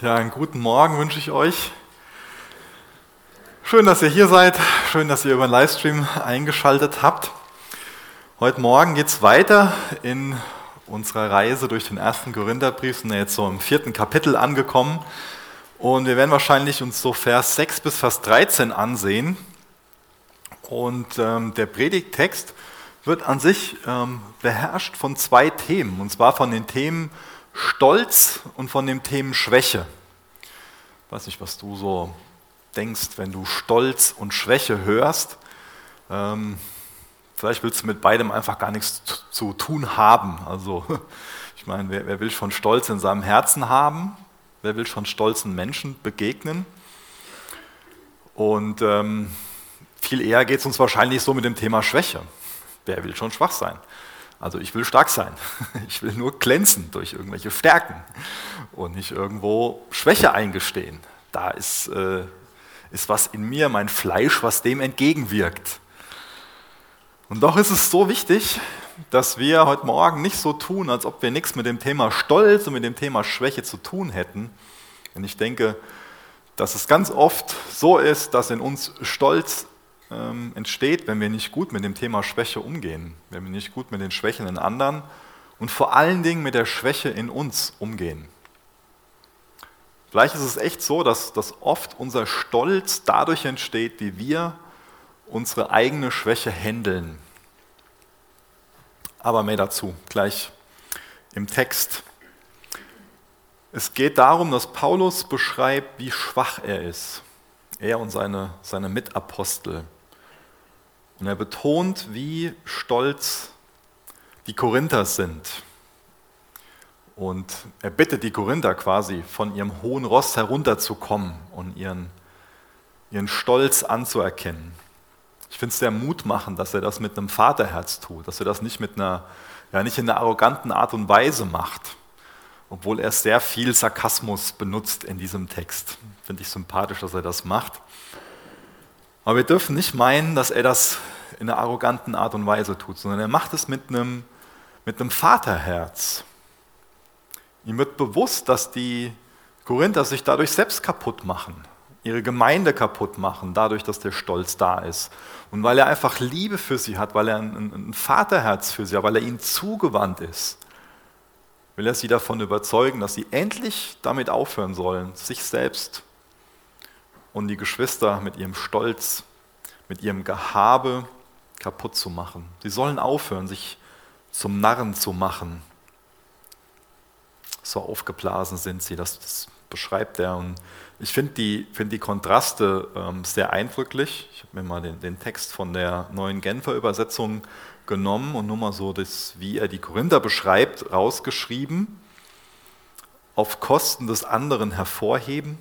Ja, einen guten Morgen wünsche ich euch. Schön, dass ihr hier seid. Schön, dass ihr über den Livestream eingeschaltet habt. Heute Morgen geht es weiter in unserer Reise durch den ersten Korintherbrief. Wir sind jetzt so im vierten Kapitel angekommen. Und wir werden wahrscheinlich uns so Vers 6 bis Vers 13 ansehen. Und ähm, der Predigttext wird an sich ähm, beherrscht von zwei Themen. Und zwar von den Themen Stolz und von dem Thema Schwäche. Ich weiß nicht, was du so denkst, wenn du Stolz und Schwäche hörst. Ähm, vielleicht willst du mit beidem einfach gar nichts zu, tun haben. Also, ich meine, wer, wer, will schon Stolz in seinem Herzen haben? Wer will schon stolzen Menschen begegnen? Und ähm, viel eher geht es uns wahrscheinlich so mit dem Thema Schwäche. Wer will schon schwach sein? Also ich will stark sein. Ich will nur glänzen durch irgendwelche Stärken und nicht irgendwo Schwäche eingestehen. Da ist, äh, ist was in mir, mein Fleisch, was dem entgegenwirkt. Und doch ist es so wichtig, dass wir heute Morgen nicht so tun, als ob wir nichts mit dem Thema Stolz und mit dem Thema Schwäche zu tun hätten. Denn ich denke, dass es ganz oft so ist, dass in uns Stolz ähm, entsteht, wenn wir nicht gut mit dem Thema Schwäche umgehen, wenn wir nicht gut mit den Schwächen in anderen und vor allen Dingen mit der Schwäche in uns umgehen. Vielleicht ist es echt so, dass, dass oft unser Stolz dadurch entsteht, wie wir unsere eigene Schwäche handeln. Aber mehr dazu gleich im Text. Es geht darum, dass Paulus beschreibt, wie schwach er ist. Er und seine, seine Mitapostel. Und er betont, wie stolz die Korinther sind. Und er bittet die Korinther quasi, von ihrem hohen Ross herunterzukommen und ihren, ihren Stolz anzuerkennen. Ich finde es sehr mutmachend, dass er das mit einem Vaterherz tut, dass er das nicht mit einer, ja nicht in einer arroganten Art und Weise macht, obwohl er sehr viel Sarkasmus benutzt in diesem Text. Finde ich sympathisch, dass er das macht. Aber wir dürfen nicht meinen, dass er das in einer arroganten Art und Weise tut, sondern er macht es mit einem, mit einem Vaterherz. Ihm wird bewusst, dass die Korinther sich dadurch selbst kaputt machen, ihre Gemeinde kaputt machen, dadurch, dass der Stolz da ist. Und weil er einfach Liebe für sie hat, weil er ein, ein Vaterherz für sie hat, weil er ihnen zugewandt ist, will er sie davon überzeugen, dass sie endlich damit aufhören sollen, sich selbst und die Geschwister mit ihrem Stolz, mit ihrem Gehabe kaputt zu machen. Sie sollen aufhören, sich zum Narren zu machen. So aufgeblasen sind sie, das, das beschreibt er. Und ich finde die, find die Kontraste ähm, sehr eindrücklich. Ich habe mir mal den, den, Text von der neuen Genfer Übersetzung genommen und nur mal so das, wie er die Korinther beschreibt, rausgeschrieben. Auf Kosten des anderen hervorheben,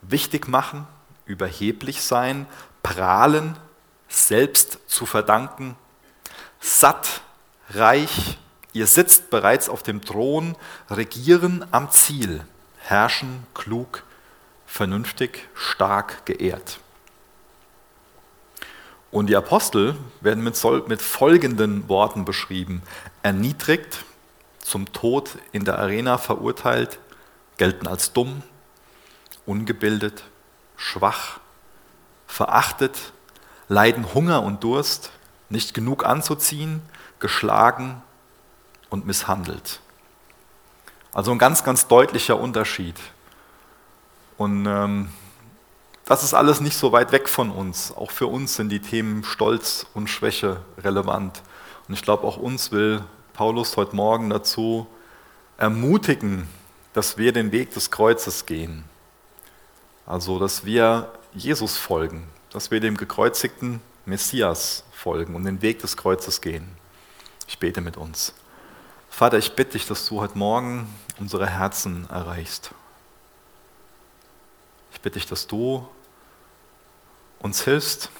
wichtig machen, überheblich sein, prahlen, selbst zu verdanken, satt, reich, ihr sitzt bereits auf dem Thron, regieren am Ziel, herrschen klug, vernünftig, stark, geehrt. Und die Apostel werden mit, mit folgenden Worten beschrieben. Erniedrigt, zum Tod in der Arena verurteilt, gelten als dumm, ungebildet, schwach, verachtet, leiden Hunger und Durst, nicht genug anzuziehen, geschlagen und misshandelt. Also ein ganz, ganz deutlicher Unterschied. Und ähm, das ist alles nicht so weit weg von uns. Auch für uns sind die Themen Stolz und Schwäche relevant. Und ich glaube, auch uns will Paulus heute Morgen dazu ermutigen, dass wir den Weg des Kreuzes gehen. Also, dass wir Jesus folgen, dass wir dem gekreuzigten Messias folgen und den Weg des Kreuzes gehen. Ich bete mit uns. Vater, ich bitte dich, dass du heute Morgen unsere Herzen erreichst. Ich bitte dich, dass du uns hilfst,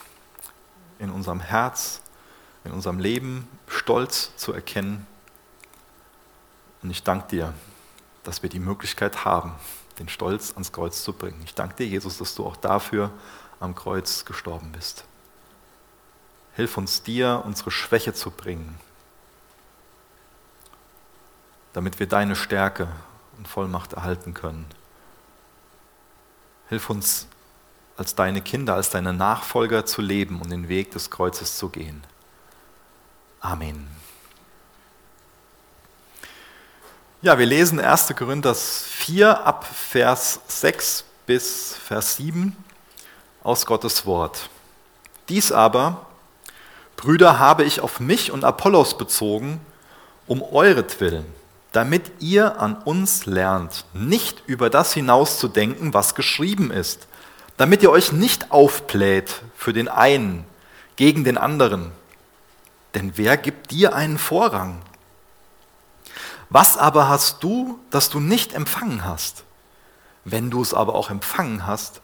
in unserem Herz, in unserem Leben Stolz zu erkennen. Und ich danke dir, dass wir die Möglichkeit haben, den Stolz ans Kreuz zu bringen. Ich danke dir, Jesus, dass du auch dafür am Kreuz gestorben bist. Hilf uns dir, unsere Schwäche zu bringen, damit wir deine Stärke und Vollmacht erhalten können Hilf uns als deine Kinder, als deine Nachfolger zu leben und den Weg des Kreuzes zu gehen. Amen. Ja, wir lesen 1. Korinther 4 ab Vers 6 bis Vers 7 aus Gottes Wort. Dies aber, Brüder, habe ich auf mich und Apollos bezogen, um euretwillen, damit ihr an uns lernt, nicht über das hinauszudenken, was geschrieben ist, damit ihr euch nicht aufbläht für den einen gegen den anderen. Denn wer gibt dir einen Vorrang? Was aber hast du, das du nicht empfangen hast? Wenn du es aber auch empfangen hast,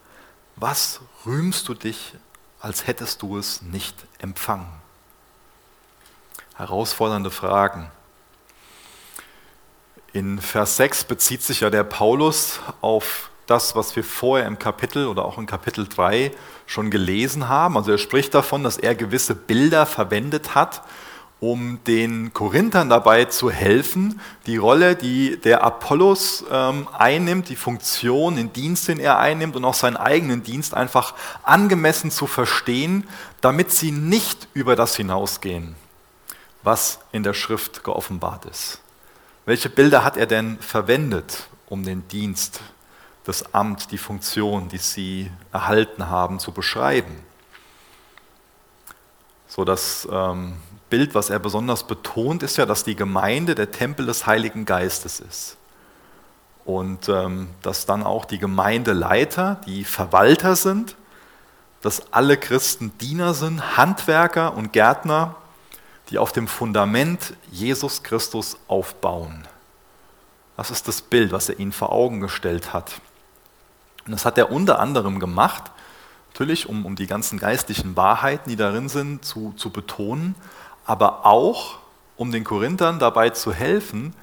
was rühmst du dich, als hättest du es nicht empfangen? Herausfordernde Fragen. In Vers 6 bezieht sich ja der Paulus auf das, was wir vorher im Kapitel oder auch in Kapitel 3 schon gelesen haben. Also er spricht davon, dass er gewisse Bilder verwendet hat, um den Korinthern dabei zu helfen, die Rolle, die der Apollos ähm, einnimmt, die Funktion, den Dienst, den er einnimmt und auch seinen eigenen Dienst einfach angemessen zu verstehen, damit sie nicht über das hinausgehen, was in der Schrift geoffenbart ist. Welche Bilder hat er denn verwendet, um den Dienst, das Amt, die Funktion, die sie erhalten haben, zu beschreiben? So dass ähm, Bild, was er besonders betont, ist ja, dass die Gemeinde der Tempel des Heiligen Geistes ist. Und ähm, dass dann auch die Gemeindeleiter, die Verwalter sind, dass alle Christen Diener sind, Handwerker und Gärtner, die auf dem Fundament Jesus Christus aufbauen. Das ist das Bild, was er ihnen vor Augen gestellt hat. Und das hat er unter anderem gemacht, natürlich um, um die ganzen geistlichen Wahrheiten, die darin sind, zu, zu betonen, aber auch, um den Korinthern dabei zu helfen,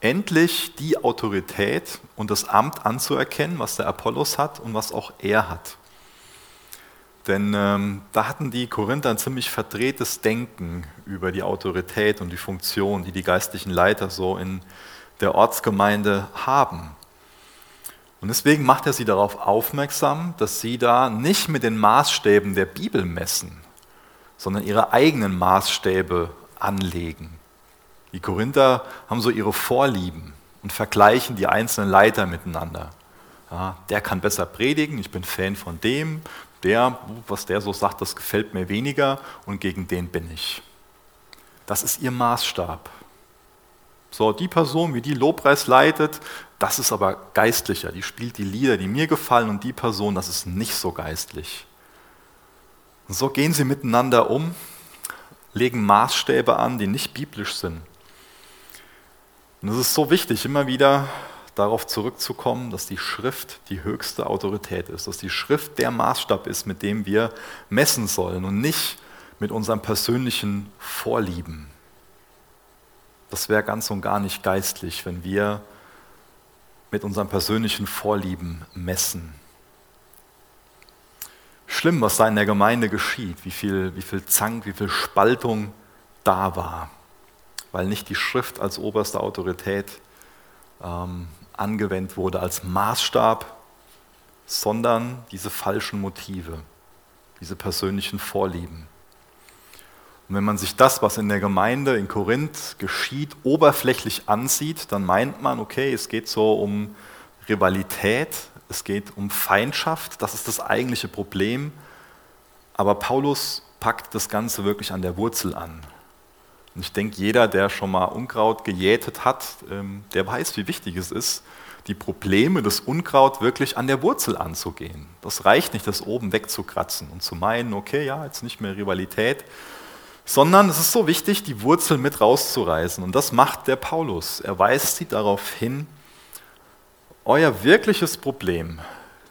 endlich die Autorität und das Amt anzuerkennen, was der Apollos hat und was auch er hat. Denn ähm, da hatten die Korinther ein ziemlich verdrehtes Denken über die Autorität und die Funktion, die die geistlichen Leiter so in der Ortsgemeinde haben. Und deswegen macht er sie darauf aufmerksam, dass sie da nicht mit den Maßstäben der Bibel messen, sondern ihre eigenen Maßstäbe anlegen. Die Korinther haben so ihre Vorlieben und vergleichen die einzelnen Leiter miteinander. Ja, der kann besser predigen, ich bin Fan von dem, der, was der so sagt, das gefällt mir weniger und gegen den bin ich. Das ist ihr Maßstab. So, die Person, wie die Lobpreis leitet, das ist aber geistlicher. Die spielt die Lieder, die mir gefallen und die Person, das ist nicht so geistlich. Und so gehen sie miteinander um, legen Maßstäbe an, die nicht biblisch sind. Und es ist so wichtig, immer wieder darauf zurückzukommen, dass die Schrift die höchste Autorität ist, dass die Schrift der Maßstab ist, mit dem wir messen sollen und nicht mit unseren persönlichen Vorlieben. Das wäre ganz und gar nicht geistlich, wenn wir mit unseren persönlichen Vorlieben messen schlimm, was da in der Gemeinde geschieht, wie viel, wie viel Zank, wie viel Spaltung da war, weil nicht die Schrift als oberste Autorität ähm, angewendet wurde, als Maßstab, sondern diese falschen Motive, diese persönlichen Vorlieben. Und wenn man sich das, was in der Gemeinde in Korinth geschieht, oberflächlich ansieht, dann meint man, okay, es geht so um Rivalität, es geht um Feindschaft, das ist das eigentliche Problem. Aber Paulus packt das Ganze wirklich an der Wurzel an. Und ich denke, jeder, der schon mal Unkraut gejätet hat, ähm, der weiß, wie wichtig es ist, die Probleme des Unkraut wirklich an der Wurzel anzugehen. Das reicht nicht, das oben wegzukratzen und zu meinen, okay, ja, jetzt nicht mehr Rivalität, sondern es ist so wichtig, die Wurzel mit rauszureißen. Und das macht der Paulus. Er weist sie darauf hin, euer wirkliches Problem,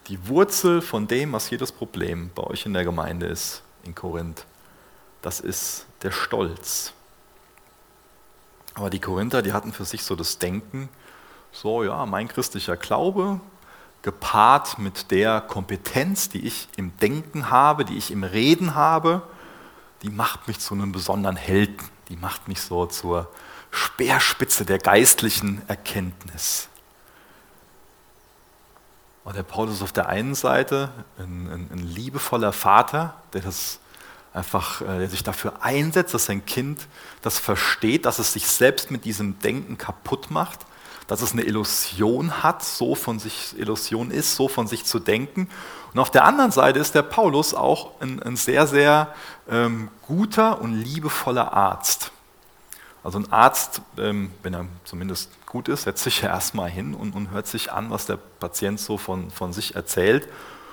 die Wurzel von dem, was jedes Problem bei euch in der Gemeinde ist, in Korinth, das ist der Stolz. Aber die Korinther, die hatten für sich so das Denken, so ja, mein christlicher Glaube, gepaart mit der Kompetenz, die ich im Denken habe, die ich im Reden habe, die macht mich zu einem besonderen Helden, die macht mich so zur Speerspitze der geistlichen Erkenntnis. Und der Paulus ist auf der einen Seite ein, ein, ein liebevoller Vater, der das einfach, äh, der sich dafür einsetzt, dass sein Kind das versteht, dass es sich selbst mit diesem Denken kaputt macht, dass es eine Illusion hat, so von sich, Illusion ist, so von sich zu denken. Und auf der anderen Seite ist der Paulus auch ein, ein sehr, sehr ähm, guter und liebevoller Arzt. Also ein Arzt, ähm, wenn er zumindest gut ist, setzt sich ja erstmal hin und, und, hört sich an, was der Patient so von, von sich erzählt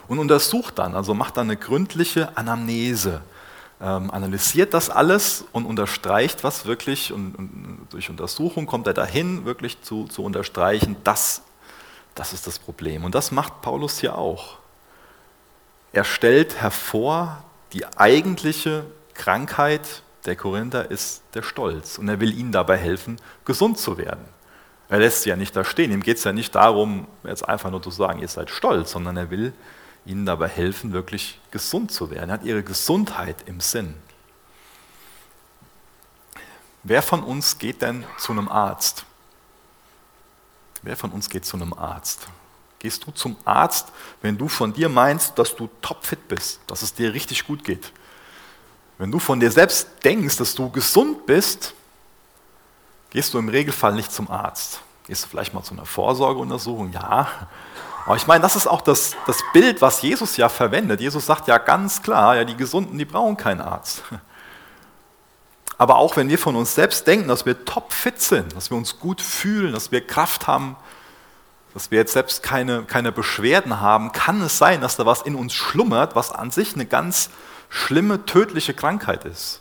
und untersucht dann, also macht dann eine gründliche Anamnese, ähm, analysiert das alles und unterstreicht, was wirklich, und, und, durch Untersuchung kommt er dahin, wirklich zu, zu unterstreichen, das, das ist das Problem. Und das macht Paulus hier auch. Er stellt hervor, die eigentliche Krankheit der Korinther ist der Stolz und er will ihnen dabei helfen, gesund zu werden. Er lässt sie ja nicht da stehen. Ihm geht es ja nicht darum, jetzt einfach nur zu sagen, ihr seid stolz, sondern er will ihnen dabei helfen, wirklich gesund zu werden. Er hat ihre Gesundheit im Sinn. Wer von uns geht denn zu einem Arzt? Wer von uns geht zu einem Arzt? Gehst du zum Arzt, wenn du von dir meinst, dass du topfit bist, dass es dir richtig gut geht? Wenn du von dir selbst denkst, dass du gesund bist, gehst du im Regelfall nicht zum Arzt. Gehst du vielleicht mal zu einer Vorsorgeuntersuchung? Ja. Aber ich meine, das ist auch das, das Bild, was Jesus ja verwendet. Jesus sagt ja ganz klar, ja, die Gesunden, die brauchen keinen Arzt. Aber auch wenn wir von uns selbst denken, dass wir topfit sind, dass wir uns gut fühlen, dass wir Kraft haben, dass wir jetzt selbst keine, keine Beschwerden haben, kann es sein, dass da was in uns schlummert, was an sich eine ganz schlimme, tödliche Krankheit ist.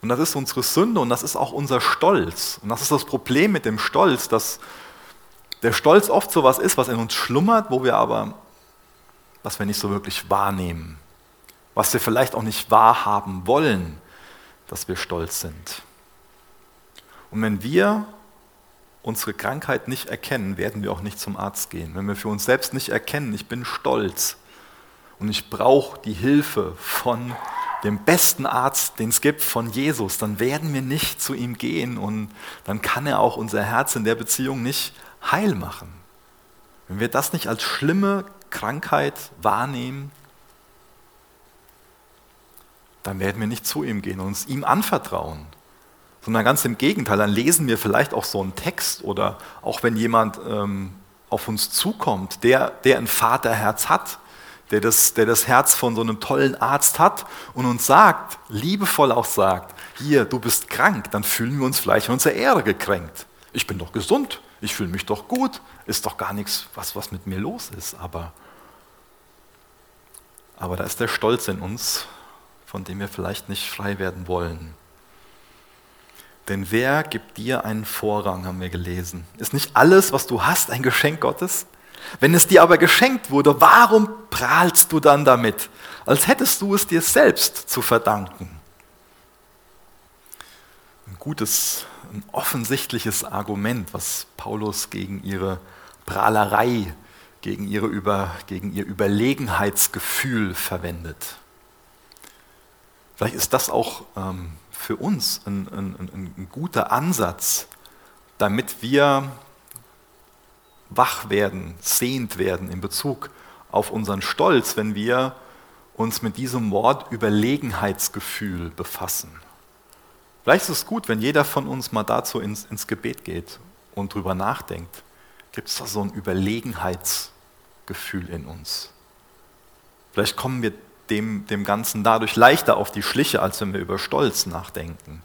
Und das ist unsere Sünde und das ist auch unser Stolz. Und das ist das Problem mit dem Stolz, dass der Stolz oft so was ist, was in uns schlummert, wo wir aber, was wir nicht so wirklich wahrnehmen. Was wir vielleicht auch nicht wahrhaben wollen, dass wir stolz sind. Und wenn wir unsere Krankheit nicht erkennen, werden wir auch nicht zum Arzt gehen. Wenn wir für uns selbst nicht erkennen, ich bin stolz, und ich brauche die Hilfe von dem besten Arzt, den es gibt, von Jesus, dann werden wir nicht zu ihm gehen und dann kann er auch unser Herz in der Beziehung nicht heil machen. Wenn wir das nicht als schlimme Krankheit wahrnehmen, dann werden wir nicht zu ihm gehen und uns ihm anvertrauen, sondern ganz im Gegenteil, dann lesen wir vielleicht auch so einen Text oder auch wenn jemand ähm, auf uns zukommt, der, der ein Vaterherz hat, der das, der das Herz von so einem tollen Arzt hat und uns sagt, liebevoll auch sagt, hier, du bist krank, dann fühlen wir uns vielleicht in unserer Ehre gekränkt. Ich bin doch gesund, ich fühle mich doch gut, ist doch gar nichts, was, was mit mir los ist. Aber, aber da ist der Stolz in uns, von dem wir vielleicht nicht frei werden wollen. Denn wer gibt dir einen Vorrang, haben wir gelesen. Ist nicht alles, was du hast, ein Geschenk Gottes? Wenn es dir aber geschenkt wurde, warum prahlst du dann damit, als hättest du es dir selbst zu verdanken? Ein gutes, ein offensichtliches Argument, was Paulus gegen ihre Prahlerei, gegen, ihre Über, gegen ihr Überlegenheitsgefühl verwendet. Vielleicht ist das auch ähm, für uns ein, ein, ein guter Ansatz, damit wir wach werden, sehend werden in Bezug auf unseren Stolz, wenn wir uns mit diesem Wort Überlegenheitsgefühl befassen. Vielleicht ist es gut, wenn jeder von uns mal dazu ins, ins Gebet geht und drüber nachdenkt. Gibt es da so ein Überlegenheitsgefühl in uns? Vielleicht kommen wir dem, dem Ganzen dadurch leichter auf die Schliche, als wenn wir über Stolz nachdenken.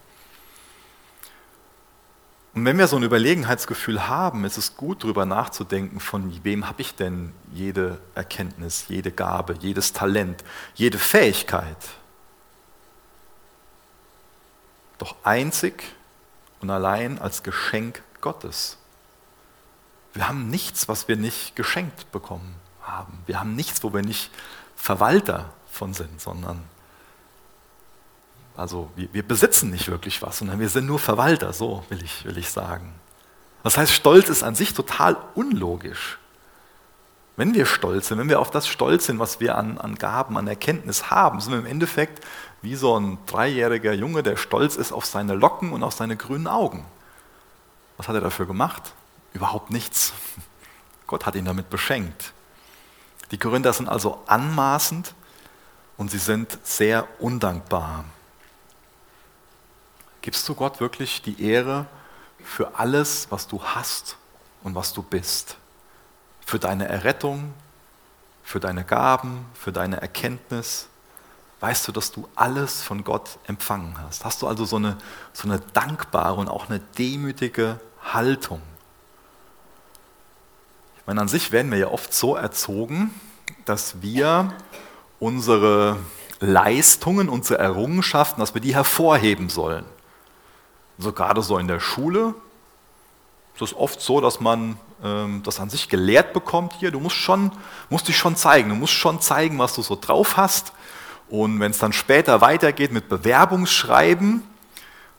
Und wenn wir so ein Überlegenheitsgefühl haben, ist es gut, darüber nachzudenken, von wem habe ich denn jede Erkenntnis, jede Gabe, jedes Talent, jede Fähigkeit. Doch einzig und allein als Geschenk Gottes. Wir haben nichts, was wir nicht geschenkt bekommen haben. Wir haben nichts, wo wir nicht Verwalter von sind, sondern also wir, wir, besitzen nicht wirklich was, sondern wir sind nur Verwalter, so will ich, will ich sagen. Das heißt, Stolz ist an sich total unlogisch. Wenn wir stolz sind, wenn wir auf das stolz sind, was wir an, an Gaben, an Erkenntnis haben, sind wir im Endeffekt wie so ein dreijähriger Junge, der stolz ist auf seine Locken und auf seine grünen Augen. Was hat er dafür gemacht? Überhaupt nichts. Gott hat ihn damit beschenkt. Die Korinther sind also anmaßend und sie sind sehr undankbar. Gibst du Gott wirklich die Ehre für alles, was du hast und was du bist? Für deine Errettung, für deine Gaben, für deine Erkenntnis? Weißt du, dass du alles von Gott empfangen hast? Hast du also so eine, so eine dankbare und auch eine demütige Haltung? Ich meine, an sich werden wir ja oft so erzogen, dass wir unsere Leistungen, unsere Errungenschaften, dass wir die hervorheben sollen. Also gerade so in der Schule ist es oft so, dass man ähm, das an sich gelehrt bekommt. Hier, du musst, schon, musst dich schon zeigen, du musst schon zeigen, was du so drauf hast. Und wenn es dann später weitergeht mit Bewerbungsschreiben,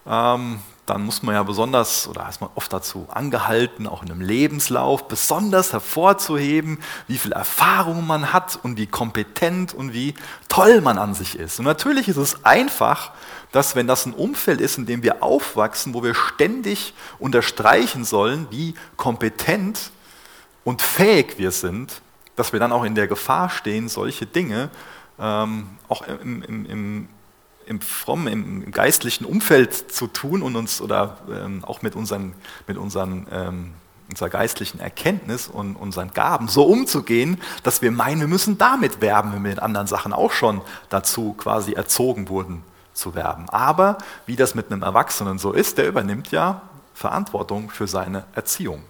ähm, dann muss man ja besonders, oder ist man oft dazu angehalten, auch in einem Lebenslauf besonders hervorzuheben, wie viel Erfahrung man hat und wie kompetent und wie toll man an sich ist. Und natürlich ist es einfach, dass wenn das ein Umfeld ist, in dem wir aufwachsen, wo wir ständig unterstreichen sollen, wie kompetent und fähig wir sind, dass wir dann auch in der Gefahr stehen, solche Dinge ähm, auch im, im, im im frommen, im geistlichen Umfeld zu tun und uns oder ähm, auch mit unseren, mit unseren ähm, unserer geistlichen Erkenntnis und unseren Gaben so umzugehen, dass wir meinen, wir müssen damit werben, wenn wir mit anderen Sachen auch schon dazu quasi erzogen wurden zu werben. Aber wie das mit einem Erwachsenen so ist, der übernimmt ja Verantwortung für seine Erziehung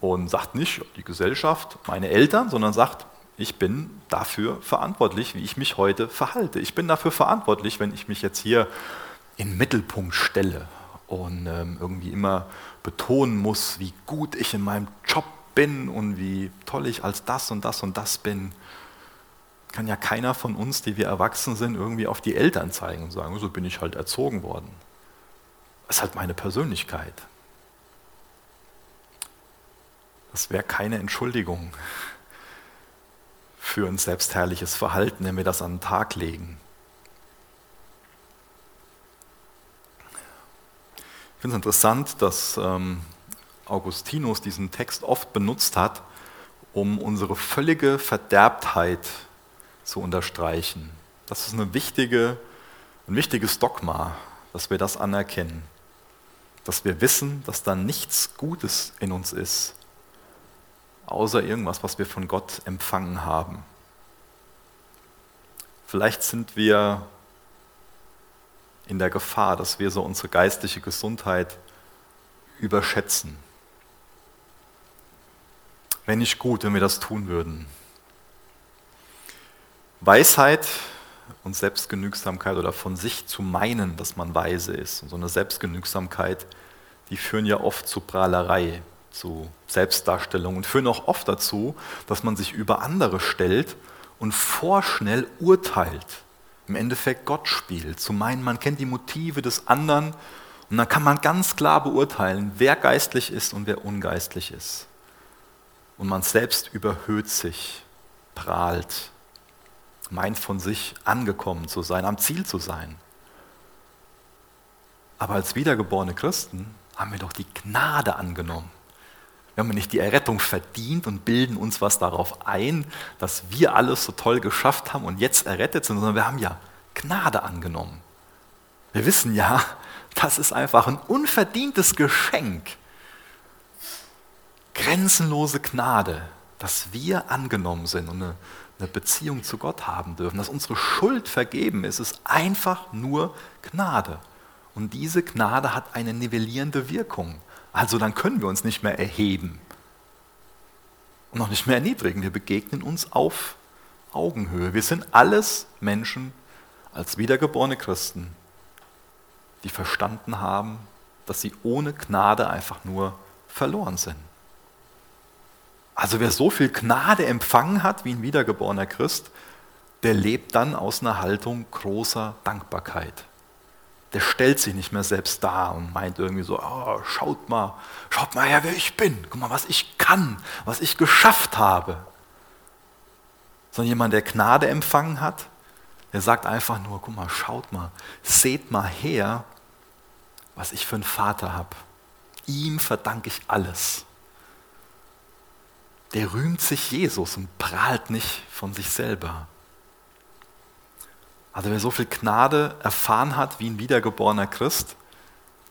und sagt nicht die Gesellschaft, meine Eltern, sondern sagt, ich bin dafür verantwortlich, wie ich mich heute verhalte. Ich bin dafür verantwortlich, wenn ich mich jetzt hier in den Mittelpunkt stelle und ähm, irgendwie immer betonen muss, wie gut ich in meinem Job bin und wie toll ich als das und das und das bin. Kann ja keiner von uns, die wir erwachsen sind, irgendwie auf die Eltern zeigen und sagen, so bin ich halt erzogen worden. Das ist halt meine Persönlichkeit. Das wäre keine Entschuldigung für ein selbstherrliches Verhalten, wenn wir das an den Tag legen. Ich finde es interessant, dass ähm, Augustinus diesen Text oft benutzt hat, um unsere völlige Verderbtheit zu unterstreichen. Das ist eine wichtige, ein wichtiges Dogma, dass wir das anerkennen. Dass wir wissen, dass da nichts Gutes in uns ist, außer irgendwas, was wir von Gott empfangen haben. Vielleicht sind wir in der Gefahr, dass wir so unsere geistliche Gesundheit überschätzen. Wenn nicht gut, wenn wir das tun würden. Weisheit und Selbstgenügsamkeit oder von sich zu meinen, dass man weise ist, und so eine Selbstgenügsamkeit, die führen ja oft zu Prahlerei, zu Selbstdarstellung und führen auch oft dazu, dass man sich über andere stellt und vorschnell urteilt. Im Endeffekt Gott spielt, zu meinen, man kennt die Motive des anderen und dann kann man ganz klar beurteilen, wer geistlich ist und wer ungeistlich ist. Und man selbst überhöht sich, prahlt, meint von sich angekommen zu sein, am Ziel zu sein. Aber als wiedergeborene Christen haben wir doch die Gnade angenommen. Wir haben nicht die Errettung verdient und bilden uns was darauf ein, dass wir alles so toll geschafft haben und jetzt errettet sind, sondern wir haben ja Gnade angenommen. Wir wissen ja, das ist einfach ein unverdientes Geschenk. Grenzenlose Gnade, dass wir angenommen sind und eine, eine Beziehung zu Gott haben dürfen, dass unsere Schuld vergeben ist, ist einfach nur Gnade. Und diese Gnade hat eine nivellierende Wirkung. Also dann können wir uns nicht mehr erheben und noch nicht mehr erniedrigen. Wir begegnen uns auf Augenhöhe. Wir sind alles Menschen als wiedergeborene Christen, die verstanden haben, dass sie ohne Gnade einfach nur verloren sind. Also wer so viel Gnade empfangen hat wie ein wiedergeborener Christ, der lebt dann aus einer Haltung großer Dankbarkeit der stellt sich nicht mehr selbst dar und meint irgendwie so, oh, schaut mal, schaut mal her, wer ich bin, guck mal, was ich kann, was ich geschafft habe. Sondern jemand, der Gnade empfangen hat, der sagt einfach nur, guck mal, schaut mal, seht mal her, was ich für einen Vater habe. Ihm verdanke ich alles. Der rühmt sich Jesus und prahlt nicht von sich selber. Also wer so viel Gnade erfahren hat wie ein wiedergeborener Christ,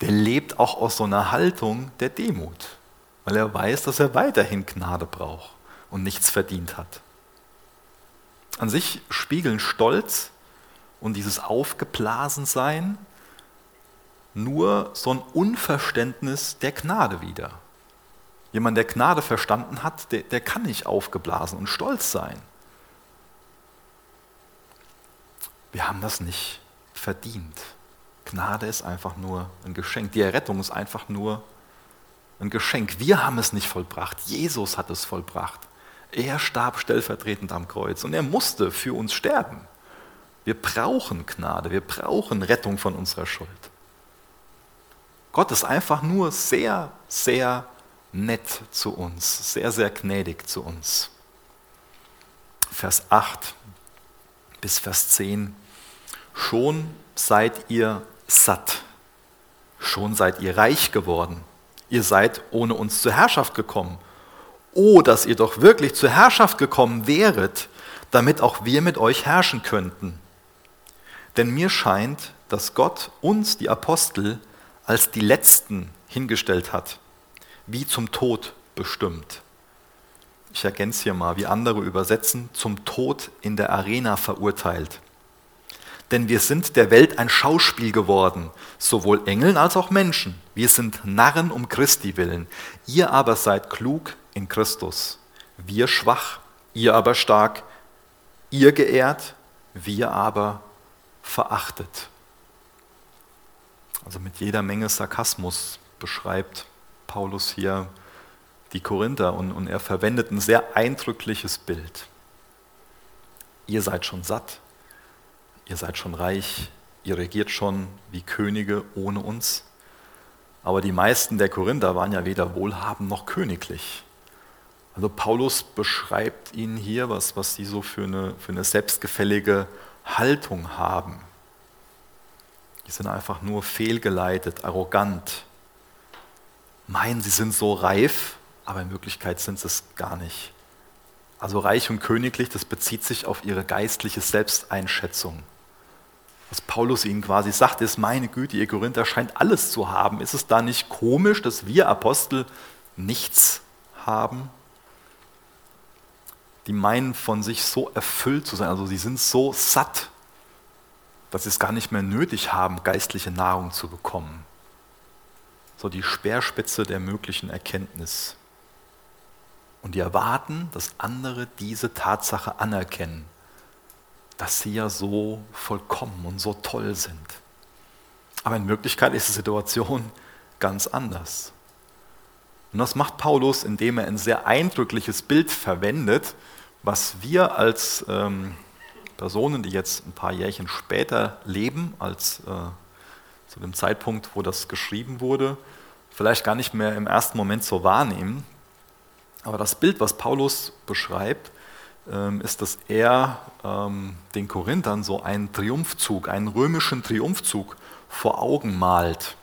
der lebt auch aus so einer Haltung der Demut, weil er weiß, dass er weiterhin Gnade braucht und nichts verdient hat. An sich spiegeln Stolz und dieses Aufgeblasensein nur so ein Unverständnis der Gnade wider. Jemand, der Gnade verstanden hat, der, der kann nicht aufgeblasen und stolz sein. Wir haben das nicht verdient. Gnade ist einfach nur ein Geschenk. Die Errettung ist einfach nur ein Geschenk. Wir haben es nicht vollbracht. Jesus hat es vollbracht. Er starb stellvertretend am Kreuz und er musste für uns sterben. Wir brauchen Gnade, wir brauchen Rettung von unserer Schuld. Gott ist einfach nur sehr, sehr nett zu uns, sehr, sehr gnädig zu uns. Vers 8 bis Vers 10. Schon seid ihr satt, schon seid ihr reich geworden, ihr seid ohne uns zur Herrschaft gekommen. Oh, dass ihr doch wirklich zur Herrschaft gekommen wäret, damit auch wir mit euch herrschen könnten. Denn mir scheint, dass Gott uns, die Apostel, als die Letzten hingestellt hat, wie zum Tod bestimmt. Ich ergänze hier mal, wie andere übersetzen, zum Tod in der Arena verurteilt. Denn wir sind der Welt ein Schauspiel geworden, sowohl Engeln als auch Menschen. Wir sind Narren um Christi willen. Ihr aber seid klug in Christus. Wir schwach, ihr aber stark. Ihr geehrt, wir aber verachtet also mit jeder Menge Sarkasmus beschreibt Paulus hier die Korinther und, und er verwendet ein sehr eindrückliches Bild. Ihr seid schon satt, ihr seid schon reich, ihr regiert schon wie Könige ohne uns. Aber die meisten der Korinther waren ja weder wohlhabend noch königlich. Also Paulus beschreibt ihnen hier, was, was sie so für eine, für eine selbstgefällige Haltung haben. Die sind einfach nur fehlgeleitet, arrogant, meinen, sie sind so reif, aber in Wirklichkeit sind sie es gar nicht. Also reich und königlich, das bezieht sich auf ihre geistliche Selbsteinschätzung. Was Paulus ihnen quasi sagt, ist, meine Güte, ihr Korinther scheint alles zu haben. Ist es da nicht komisch, dass wir Apostel nichts haben? Die meinen von sich so erfüllt zu sein, also sie sind so satt dass sie es gar nicht mehr nötig haben, geistliche Nahrung zu bekommen. So die Speerspitze der möglichen Erkenntnis. Und die erwarten, dass andere diese Tatsache anerkennen, dass sie ja so vollkommen und so toll sind. Aber in Wirklichkeit ist die Situation ganz anders. Und das macht Paulus, indem er ein sehr eindrückliches Bild verwendet, was wir als ähm, Personen, die jetzt ein paar Jährchen später leben als äh, zu dem Zeitpunkt, wo das geschrieben wurde, vielleicht gar nicht mehr im ersten Moment so wahrnehmen. Aber das Bild, was Paulus beschreibt, ähm, ist, dass er ähm, den Korinthern so einen Triumphzug, einen römischen Triumphzug vor Augen malt.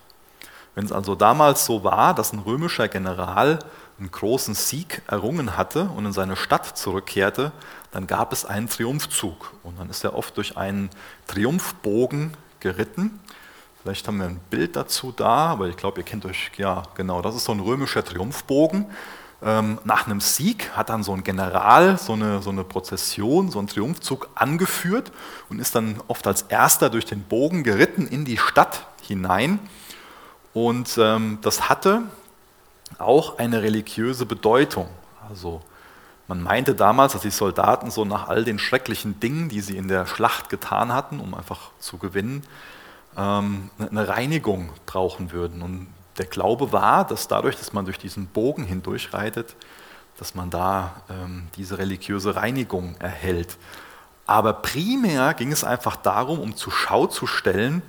Wenn es also damals so war, dass ein römischer General einen großen Sieg errungen hatte und in seine Stadt zurückkehrte, dann gab es einen Triumphzug. Und dann ist er oft durch einen Triumphbogen geritten. Vielleicht haben wir ein Bild dazu da, aber ich glaube, ihr kennt euch, ja, genau, das ist so ein römischer Triumphbogen. Ähm, nach einem Sieg hat dann so ein General so eine, so eine Prozession, so einen Triumphzug angeführt und ist dann oft als erster durch den Bogen geritten in die Stadt hinein. Und ähm, das hatte auch eine religiöse Bedeutung. Also man meinte damals, dass die Soldaten so nach all den schrecklichen Dingen, die sie in der Schlacht getan hatten, um einfach zu gewinnen, ähm, eine Reinigung brauchen würden. Und der Glaube war, dass dadurch, dass man durch diesen Bogen hindurchreitet, dass man da ähm, diese religiöse Reinigung erhält. Aber primär ging es einfach darum, um zur Schau zu stellen,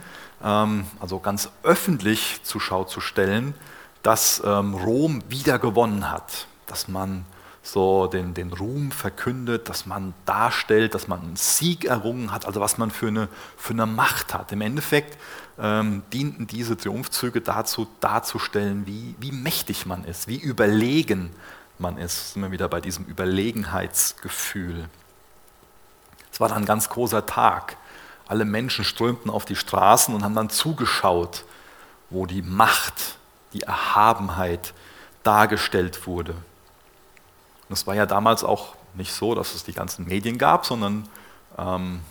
ähm, also ganz öffentlich zur Schau zu stellen, dass Rom wieder gewonnen hat, dass man so den, den Ruhm verkündet, dass man darstellt, dass man einen Sieg errungen hat, also was man für eine, für eine Macht hat. Im Endeffekt ähm, dienten diese Triumphzüge dazu, darzustellen, wie, wie mächtig man ist, wie überlegen man ist. Sind wir wieder bei diesem Überlegenheitsgefühl. Es war dann ein ganz großer Tag. Alle Menschen strömten auf die Straßen und haben dann zugeschaut, wo die Macht, die Erhabenheit dargestellt wurde. Und es war ja damals auch nicht so, dass es die ganzen Medien gab, sondern ähm,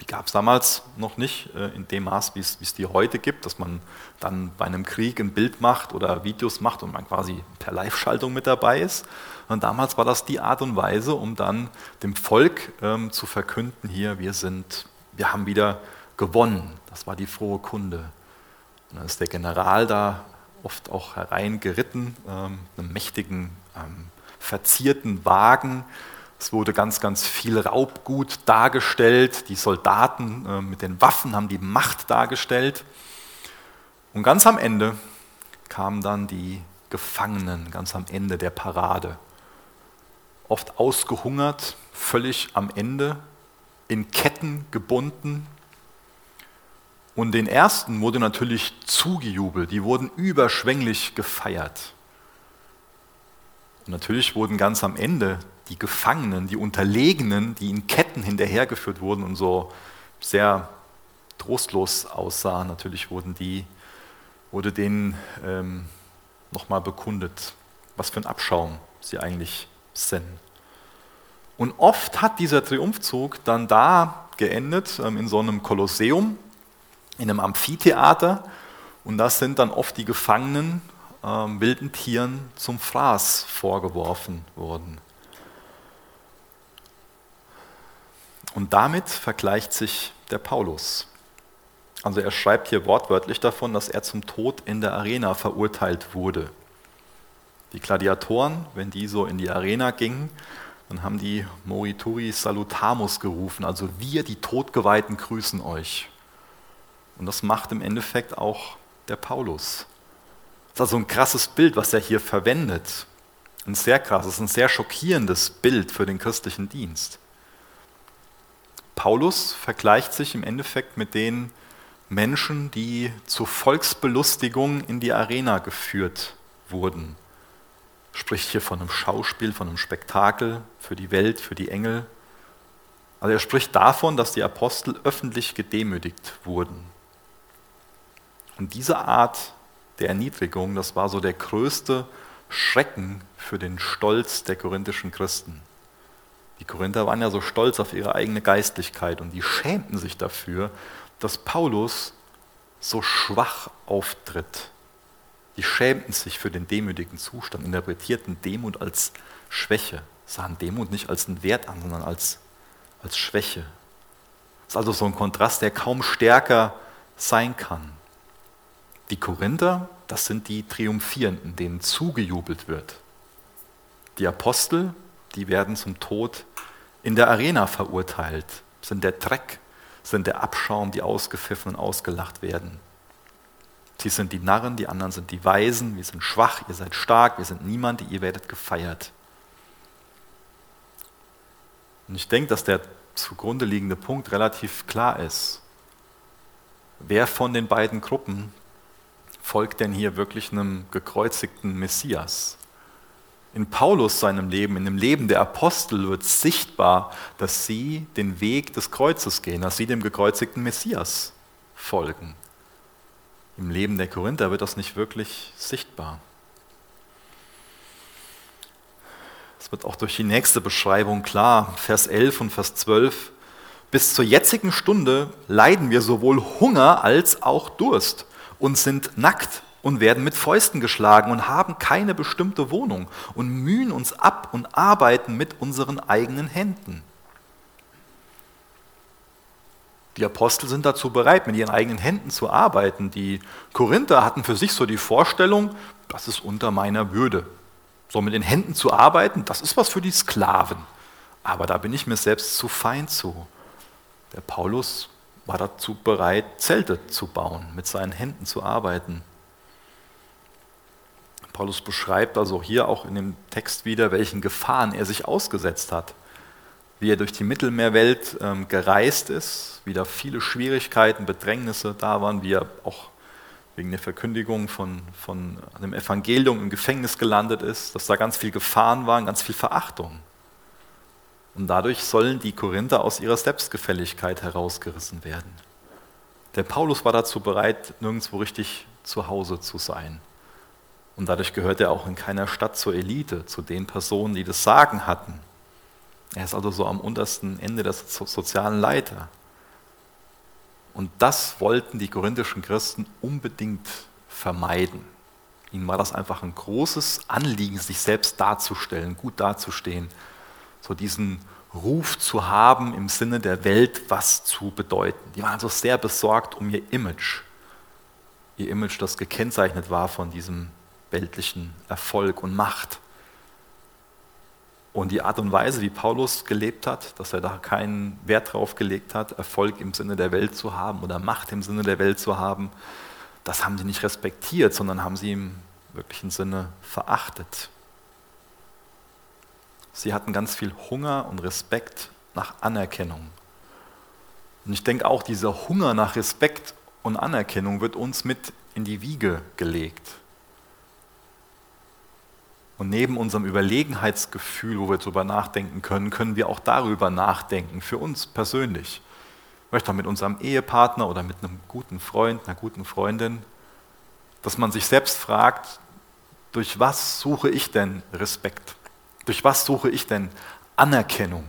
die gab es damals noch nicht äh, in dem Maß, wie es die heute gibt, dass man dann bei einem Krieg ein Bild macht oder Videos macht und man quasi per Live-Schaltung mit dabei ist. Und damals war das die Art und Weise, um dann dem Volk ähm, zu verkünden, hier, wir sind, wir haben wieder gewonnen. Das war die frohe Kunde. Und dann ist der General da oft auch hereingeritten, ähm, einem mächtigen, ähm, verzierten Wagen es wurde ganz, ganz viel Raubgut dargestellt. Die Soldaten äh, mit den Waffen haben die Macht dargestellt. Und ganz am Ende kamen dann die Gefangenen, ganz am Ende der Parade. Oft ausgehungert, völlig am Ende, in Ketten gebunden. Und den ersten wurde natürlich zugejubelt, die wurden überschwänglich gefeiert. Und natürlich wurden ganz am Ende die Gefangenen, die Unterlegenen, die in Ketten hinterhergeführt wurden und so sehr trostlos aussahen, natürlich wurden die, wurde denen ähm, nochmal bekundet, was für ein Abschaum sie eigentlich sind. Und oft hat dieser Triumphzug dann da geendet, ähm, in so einem Kolosseum, in einem Amphitheater. Und das sind dann oft die Gefangenen ähm, wilden Tieren zum Fraß vorgeworfen worden. Und damit vergleicht sich der Paulus. Also er schreibt hier wortwörtlich davon, dass er zum Tod in der Arena verurteilt wurde. Die Gladiatoren, wenn die so in die Arena gingen, dann haben die Morituri Salutamus gerufen, also wir, die Todgeweihten, grüßen euch. Und das macht im Endeffekt auch der Paulus. Das ist also ein krasses Bild, was er hier verwendet. Ein sehr krasses, ein sehr schockierendes Bild für den christlichen Dienst. Paulus vergleicht sich im Endeffekt mit den Menschen, die zur Volksbelustigung in die Arena geführt wurden. Spricht hier von einem Schauspiel, von einem Spektakel für die Welt, für die Engel. Also er spricht davon, dass die Apostel öffentlich gedemütigt wurden. Und diese Art der Erniedrigung, das war so der größte Schrecken für den Stolz der korinthischen Christen. Die Korinther waren ja so stolz auf ihre eigene Geistlichkeit und die schämten sich dafür, dass Paulus so schwach auftritt. Die schämten sich für den demütigen Zustand, interpretierten Demut als Schwäche, sahen Demut nicht als einen Wert an, sondern als, als Schwäche. Das ist also so ein Kontrast, der kaum stärker sein kann. Die Korinther, das sind die Triumphierenden, denen zugejubelt wird. Die Apostel, die werden zum Tod in der Arena verurteilt, sind der Dreck, sind der Abschaum, die ausgepfiffen und ausgelacht werden. Sie sind die Narren, die anderen sind die Weisen, wir sind schwach, ihr seid stark, wir sind niemand, ihr werdet gefeiert. Und ich denke, dass der zugrunde liegende Punkt relativ klar ist. Wer von den beiden Gruppen folgt denn hier wirklich einem gekreuzigten Messias? In Paulus seinem Leben, in dem Leben der Apostel wird sichtbar, dass sie den Weg des Kreuzes gehen, dass sie dem gekreuzigten Messias folgen. Im Leben der Korinther wird das nicht wirklich sichtbar. Es wird auch durch die nächste Beschreibung klar, Vers 11 und Vers 12. Bis zur jetzigen Stunde leiden wir sowohl Hunger als auch Durst und sind nackt und werden mit Fäusten geschlagen und haben keine bestimmte Wohnung und mühen uns ab und arbeiten mit unseren eigenen Händen. Die Apostel sind dazu bereit, mit ihren eigenen Händen zu arbeiten. Die Korinther hatten für sich so die Vorstellung, das ist unter meiner Würde. So mit den Händen zu arbeiten, das ist was für die Sklaven. Aber da bin ich mir selbst zu fein zu. Der Paulus war dazu bereit, Zelte zu bauen, mit seinen Händen zu arbeiten. Paulus beschreibt also hier auch in dem Text wieder, welchen Gefahren er sich ausgesetzt hat. Wie er durch die Mittelmeerwelt ähm, gereist ist, wie da viele Schwierigkeiten, Bedrängnisse da waren, wie er auch wegen der Verkündigung von, von einem Evangelium im Gefängnis gelandet ist, dass da ganz viel Gefahren waren, ganz viel Verachtung. Und dadurch sollen die Korinther aus ihrer Selbstgefälligkeit herausgerissen werden. Der Paulus war dazu bereit, nirgendwo richtig zu Hause zu sein. Und dadurch gehört er auch in keiner Stadt zur Elite, zu den Personen, die das Sagen hatten. Er ist also so am untersten Ende der sozialen Leiter. Und das wollten die korinthischen Christen unbedingt vermeiden. Ihnen war das einfach ein großes Anliegen, sich selbst darzustellen, gut dazustehen, so diesen Ruf zu haben, im Sinne der Welt was zu bedeuten. Die waren also sehr besorgt um ihr Image. Ihr Image, das gekennzeichnet war von diesem weltlichen Erfolg und Macht. Und die Art und Weise, wie Paulus gelebt hat, dass er da keinen Wert drauf gelegt hat, Erfolg im Sinne der Welt zu haben oder Macht im Sinne der Welt zu haben, das haben sie nicht respektiert, sondern haben sie im wirklichen Sinne verachtet. Sie hatten ganz viel Hunger und Respekt nach Anerkennung. Und ich denke auch, dieser Hunger nach Respekt und Anerkennung wird uns mit in die Wiege gelegt. Und neben unserem Überlegenheitsgefühl, wo wir darüber nachdenken können, können wir auch darüber nachdenken, für uns persönlich. Vielleicht auch mit unserem Ehepartner oder mit einem guten Freund, einer guten Freundin, dass man sich selbst fragt, durch was suche ich denn Respekt? Durch was suche ich denn Anerkennung?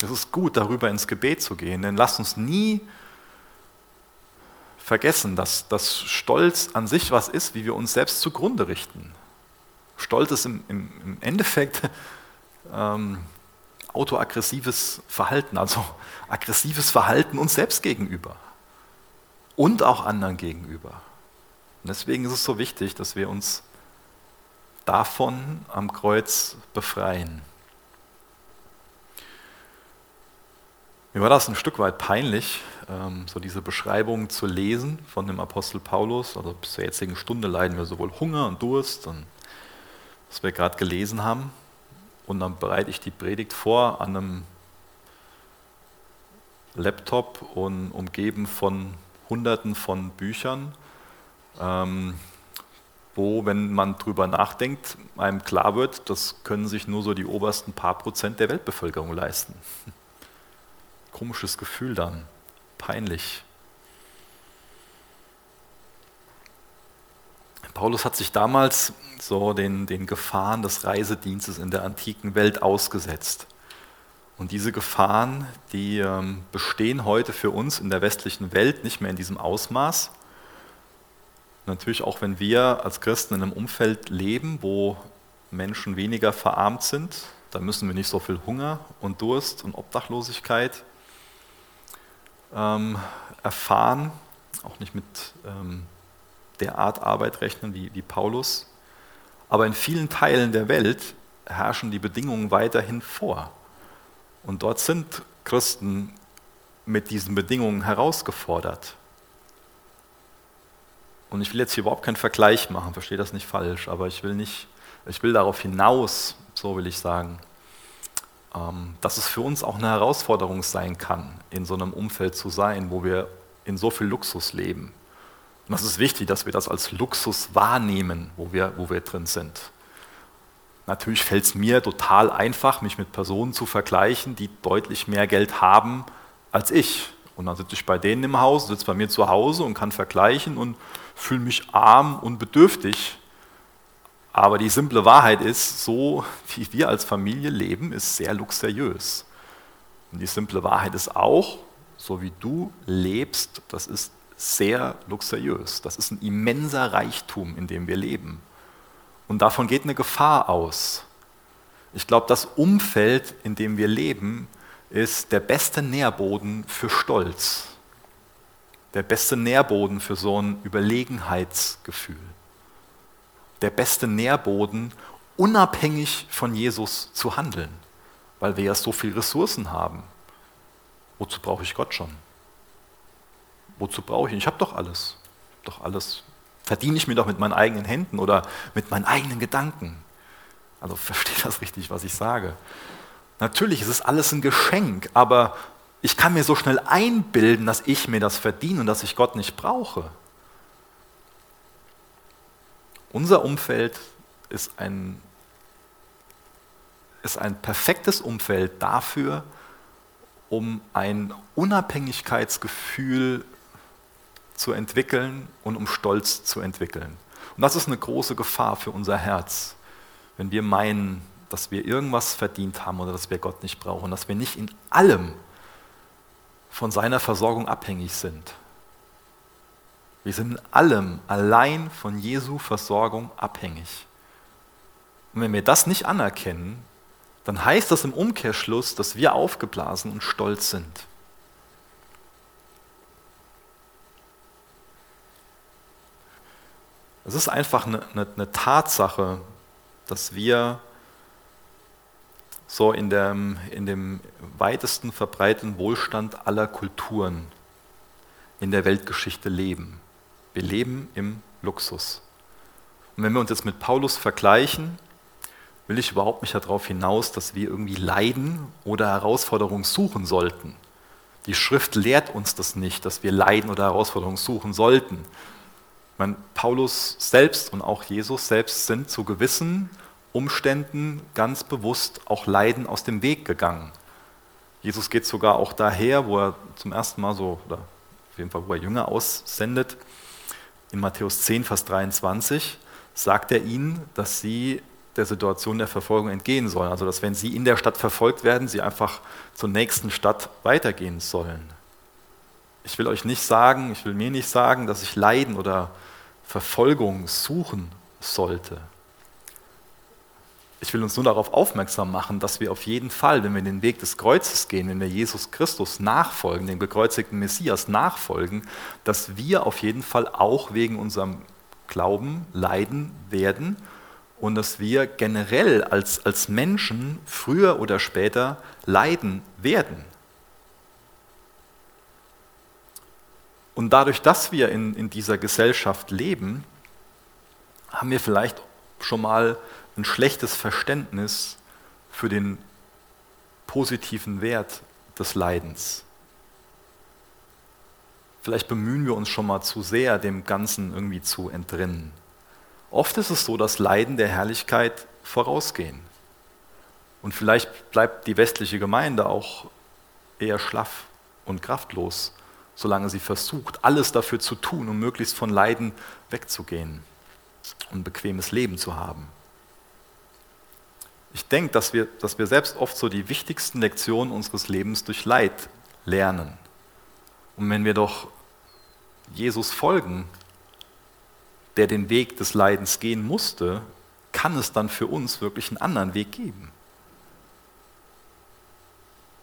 Es ist gut, darüber ins Gebet zu gehen, denn lasst uns nie vergessen, dass das Stolz an sich was ist, wie wir uns selbst zugrunde richten. Stolz ist im, im, im Endeffekt ähm, autoaggressives Verhalten, also aggressives Verhalten uns selbst gegenüber und auch anderen gegenüber. Und deswegen ist es so wichtig, dass wir uns davon am Kreuz befreien. Mir war das ein Stück weit peinlich, ähm, so diese Beschreibung zu lesen von dem Apostel Paulus. Also bis zur jetzigen Stunde leiden wir sowohl Hunger und Durst und was wir gerade gelesen haben. Und dann bereite ich die Predigt vor an einem Laptop und umgeben von Hunderten von Büchern, ähm, wo, wenn man drüber nachdenkt, einem klar wird, das können sich nur so die obersten paar Prozent der Weltbevölkerung leisten. Komisches Gefühl dann, peinlich. Paulus hat sich damals so den, den Gefahren des Reisedienstes in der antiken Welt ausgesetzt. Und diese Gefahren, die ähm, bestehen heute für uns in der westlichen Welt nicht mehr in diesem Ausmaß. Natürlich auch, wenn wir als Christen in einem Umfeld leben, wo Menschen weniger verarmt sind, da müssen wir nicht so viel Hunger und Durst und Obdachlosigkeit ähm, erfahren, auch nicht mit ähm, der Art Arbeit rechnen wie, wie Paulus. Aber in vielen Teilen der Welt herrschen die Bedingungen weiterhin vor. Und dort sind Christen mit diesen Bedingungen herausgefordert. Und ich will jetzt hier überhaupt keinen Vergleich machen, verstehe das nicht falsch, aber ich will nicht, ich will darauf hinaus, so will ich sagen, ähm, dass es für uns auch eine Herausforderung sein kann, in so einem Umfeld zu sein, wo wir in so viel Luxus leben. Und das ist wichtig, dass wir das als Luxus wahrnehmen, wo wir, wo wir drin sind. Natürlich fällt es mir total einfach, mich mit Personen zu vergleichen, die deutlich mehr Geld haben als ich. Und dann sitze ich bei denen im Haus, sitze bei mir zu Hause und kann vergleichen und fühle mich arm und bedürftig. Aber die simple Wahrheit ist, so wie wir als Familie leben, ist sehr luxuriös. Und die simple Wahrheit ist auch, so wie du lebst, das ist sehr luxuriös. Das ist ein immenser Reichtum, in dem wir leben. Und davon geht eine Gefahr aus. Ich glaube, das Umfeld, in dem wir leben, ist der beste Nährboden für Stolz. Der beste Nährboden für so ein Überlegenheitsgefühl. Der beste Nährboden, unabhängig von Jesus zu handeln, weil wir ja so viele Ressourcen haben. Wozu brauche ich Gott schon? Wozu brauche ich ihn? Ich habe doch alles. Doch alles verdiene ich mir doch mit meinen eigenen Händen oder mit meinen eigenen Gedanken. Also versteht das richtig, was ich sage. Natürlich ist es alles ein Geschenk, aber Ich kann mir so schnell einbilden, dass ich mir das verdiene und dass ich Gott nicht brauche. Unser Umfeld ist ein, ist ein perfektes Umfeld dafür, um ein Unabhängigkeitsgefühl zu entwickeln und um Stolz zu entwickeln. Und das ist eine große Gefahr für unser Herz, wenn wir meinen, dass wir irgendwas verdient haben oder dass wir Gott nicht brauchen, dass wir nicht in allem von seiner Versorgung abhängig sind. Wir sind in allem allein von Jesu Versorgung abhängig. Und wenn wir das nicht anerkennen, dann heißt das im Umkehrschluss, dass wir aufgeblasen und stolz sind. Es ist einfach eine, eine, eine, Tatsache, dass wir so in dem, in dem weitesten verbreiteten Wohlstand aller Kulturen in der Weltgeschichte leben. Wir leben im Luxus. Und wenn wir uns jetzt mit Paulus vergleichen, will ich überhaupt nicht darauf hinaus, dass wir irgendwie Leiden oder Herausforderungen suchen sollten. Die Schrift lehrt uns das nicht, dass wir Leiden oder Herausforderungen suchen sollten. Meine, Paulus selbst und auch Jesus selbst sind zu gewissen Umständen ganz bewusst auch Leiden aus dem Weg gegangen. Jesus geht sogar auch daher, wo er zum ersten Mal so, oder auf jeden Fall, wo er Jünger aussendet, in Matthäus 10, Vers 23 sagt er ihnen, dass sie der Situation der Verfolgung entgehen sollen. Also dass wenn sie in der Stadt verfolgt werden, sie einfach zur nächsten Stadt weitergehen sollen. Ich will euch nicht sagen, ich will mir nicht sagen, dass ich Leiden oder Verfolgung suchen sollte. Ich will uns nur darauf aufmerksam machen, dass wir auf jeden Fall, wenn wir den Weg des Kreuzes gehen, wenn wir Jesus Christus nachfolgen, dem gekreuzigten Messias nachfolgen, dass wir auf jeden Fall auch wegen unserem Glauben leiden werden und dass wir generell als, als Menschen früher oder später leiden werden. Und dadurch, dass wir in, in dieser Gesellschaft leben, haben wir vielleicht schon mal ein schlechtes Verständnis für den positiven Wert des Leidens. Vielleicht bemühen wir uns schon mal zu sehr, dem Ganzen irgendwie zu entrinnen. Oft ist es so, dass Leiden der Herrlichkeit vorausgehen. Und vielleicht bleibt die westliche Gemeinde auch eher schlaff und kraftlos, solange sie versucht, alles dafür zu tun, um möglichst von Leiden wegzugehen und ein bequemes Leben zu haben ich denke, dass wir, dass wir selbst oft so die wichtigsten Lektionen unseres Lebens durch Leid lernen. Und wenn wir doch Jesus folgen, der den Weg des Leidens gehen musste, kann es dann für uns wirklich einen anderen Weg geben.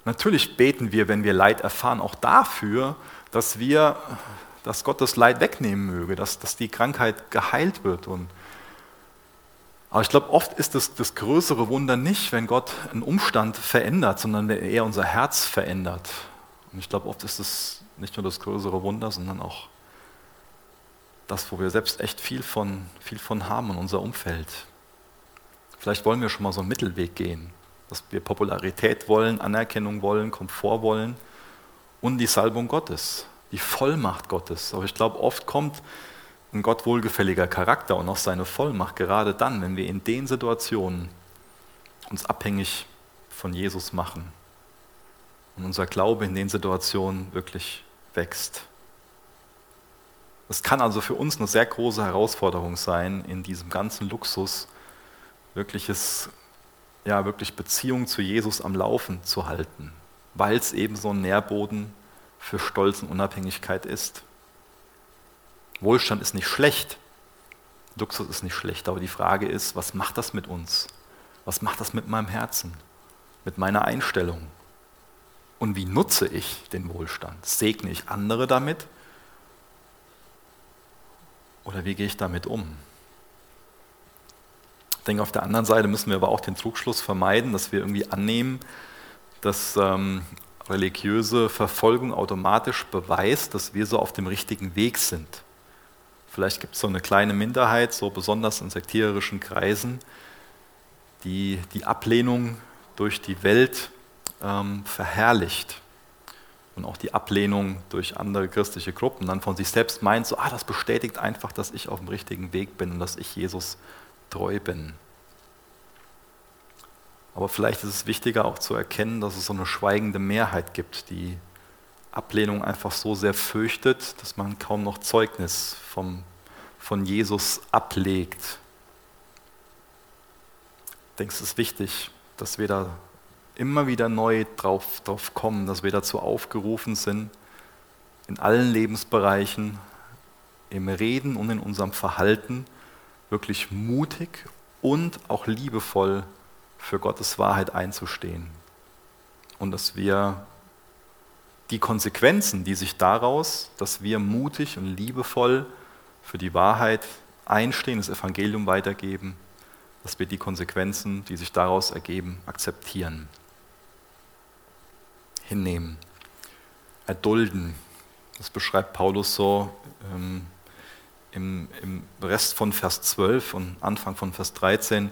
Natürlich beten wir, wenn wir Leid erfahren, auch dafür, dass wir, dass Gott das Leid wegnehmen möge, dass, dass die Krankheit geheilt wird und aber ich glaube, oft ist das, das größere Wunder nicht, wenn Gott einen Umstand verändert, sondern wenn er unser Herz verändert. Und ich glaube, oft ist es nicht nur das größere Wunder, sondern auch das, wo wir selbst echt viel von, viel von haben in unser Umfeld. Vielleicht wollen wir schon mal so einen Mittelweg gehen, dass wir Popularität wollen, Anerkennung wollen, Komfort wollen und die Salbung Gottes, die Vollmacht Gottes. Aber ich glaube, oft kommt ein Gott wohlgefälliger Charakter und auch seine Vollmacht, gerade dann, wenn wir in den Situationen uns abhängig von Jesus machen und unser Glaube in den Situationen wirklich wächst. Es kann also für uns eine sehr große Herausforderung sein, in diesem ganzen Luxus wirkliches, ja, wirklich Beziehung zu Jesus am Laufen zu halten, weil es eben so ein Nährboden für Stolz und Unabhängigkeit ist. Wohlstand ist nicht schlecht, Luxus ist nicht schlecht, aber die Frage ist, was macht das mit uns? Was macht das mit meinem Herzen, mit meiner Einstellung? Und wie nutze ich den Wohlstand? Segne ich andere damit? Oder wie gehe ich damit um? Ich denke, auf der anderen Seite müssen wir aber auch den Trugschluss vermeiden, dass wir irgendwie annehmen, dass ähm, religiöse Verfolgung automatisch beweist, dass wir so auf dem richtigen Weg sind. Vielleicht gibt es so eine kleine Minderheit, so besonders in sektiererischen Kreisen, die die Ablehnung durch die Welt ähm, verherrlicht. und auch die Ablehnung durch andere christliche Gruppen dann von sich selbst meint, so, ah, das bestätigt einfach, dass ich auf dem richtigen Weg bin und dass ich Jesus treu bin. Aber vielleicht ist es wichtiger auch zu erkennen, dass es so eine schweigende Mehrheit gibt, die Ablehnung einfach so sehr fürchtet, dass man kaum noch Zeugnis vom, von Jesus ablegt. Ich denke, es ist wichtig, dass wir da immer wieder neu drauf, drauf kommen, dass wir dazu aufgerufen sind, in allen Lebensbereichen, im Reden und in unserem Verhalten wirklich mutig und auch liebevoll für Gottes Wahrheit einzustehen. Und dass wir die Konsequenzen, die sich daraus, dass wir mutig und liebevoll für die Wahrheit einstehen, das Evangelium weitergeben, dass wir die Konsequenzen, die sich daraus ergeben, akzeptieren, hinnehmen, erdulden. Das beschreibt Paulus so ähm, im, im Rest von Vers 12 und Anfang von Vers 13.